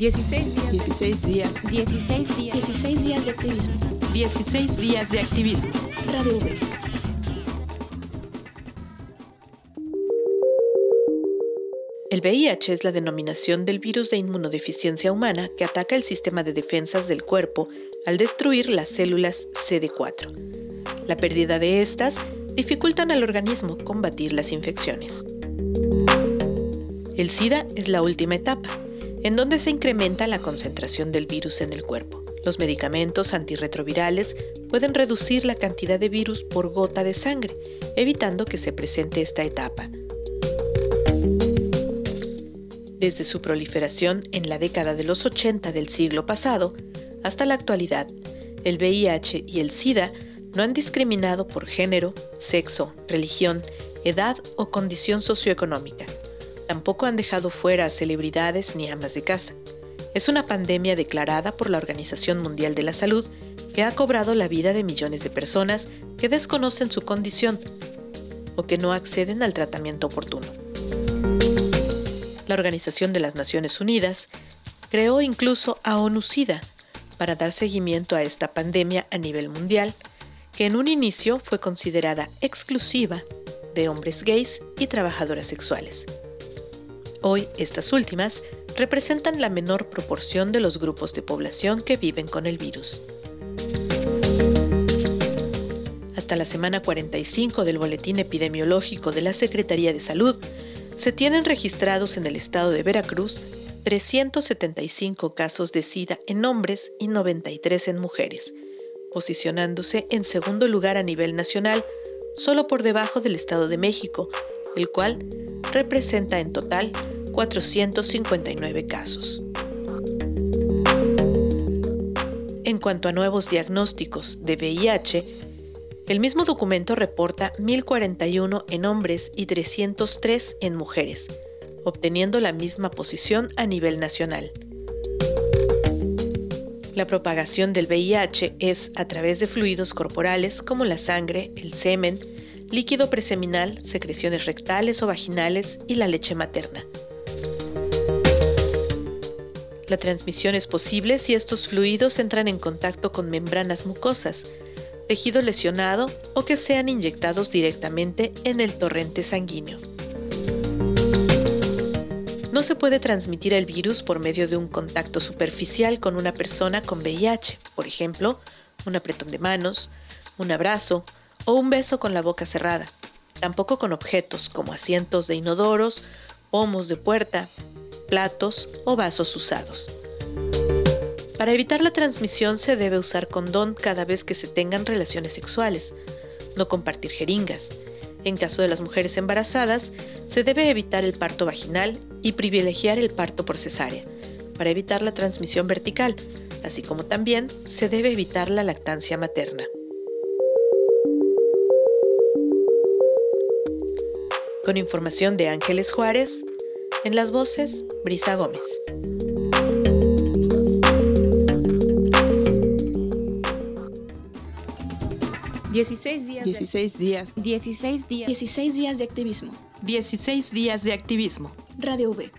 16 días. 16 días. 16 días. 16 días de activismo. 16 días de activismo. Radio V. El VIH es la denominación del virus de inmunodeficiencia humana que ataca el sistema de defensas del cuerpo al destruir las células CD4. La pérdida de estas dificultan al organismo combatir las infecciones. El SIDA es la última etapa, en donde se incrementa la concentración del virus en el cuerpo. Los medicamentos antirretrovirales pueden reducir la cantidad de virus por gota de sangre, evitando que se presente esta etapa. Desde su proliferación en la década de los 80 del siglo pasado hasta la actualidad, el VIH y el SIDA no han discriminado por género, sexo, religión, edad o condición socioeconómica. Tampoco han dejado fuera a celebridades ni amas de casa. Es una pandemia declarada por la Organización Mundial de la Salud que ha cobrado la vida de millones de personas que desconocen su condición o que no acceden al tratamiento oportuno la Organización de las Naciones Unidas creó incluso a ONU-SIDA para dar seguimiento a esta pandemia a nivel mundial, que en un inicio fue considerada exclusiva de hombres gays y trabajadoras sexuales. Hoy estas últimas representan la menor proporción de los grupos de población que viven con el virus. Hasta la semana 45 del Boletín Epidemiológico de la Secretaría de Salud, se tienen registrados en el estado de Veracruz 375 casos de SIDA en hombres y 93 en mujeres, posicionándose en segundo lugar a nivel nacional, solo por debajo del Estado de México, el cual representa en total 459 casos. En cuanto a nuevos diagnósticos de VIH, el mismo documento reporta 1.041 en hombres y 303 en mujeres, obteniendo la misma posición a nivel nacional. La propagación del VIH es a través de fluidos corporales como la sangre, el semen, líquido preseminal, secreciones rectales o vaginales y la leche materna. La transmisión es posible si estos fluidos entran en contacto con membranas mucosas, tejido lesionado o que sean inyectados directamente en el torrente sanguíneo. No se puede transmitir el virus por medio de un contacto superficial con una persona con VIH, por ejemplo, un apretón de manos, un abrazo o un beso con la boca cerrada. Tampoco con objetos como asientos de inodoros, pomos de puerta, platos o vasos usados. Para evitar la transmisión se debe usar condón cada vez que se tengan relaciones sexuales, no compartir jeringas. En caso de las mujeres embarazadas, se debe evitar el parto vaginal y privilegiar el parto por cesárea, para evitar la transmisión vertical, así como también se debe evitar la lactancia materna. Con información de Ángeles Juárez, en las voces, Brisa Gómez. 16 días. 16 días. 16 días. 16 días de activismo. 16 días de activismo. Radio V.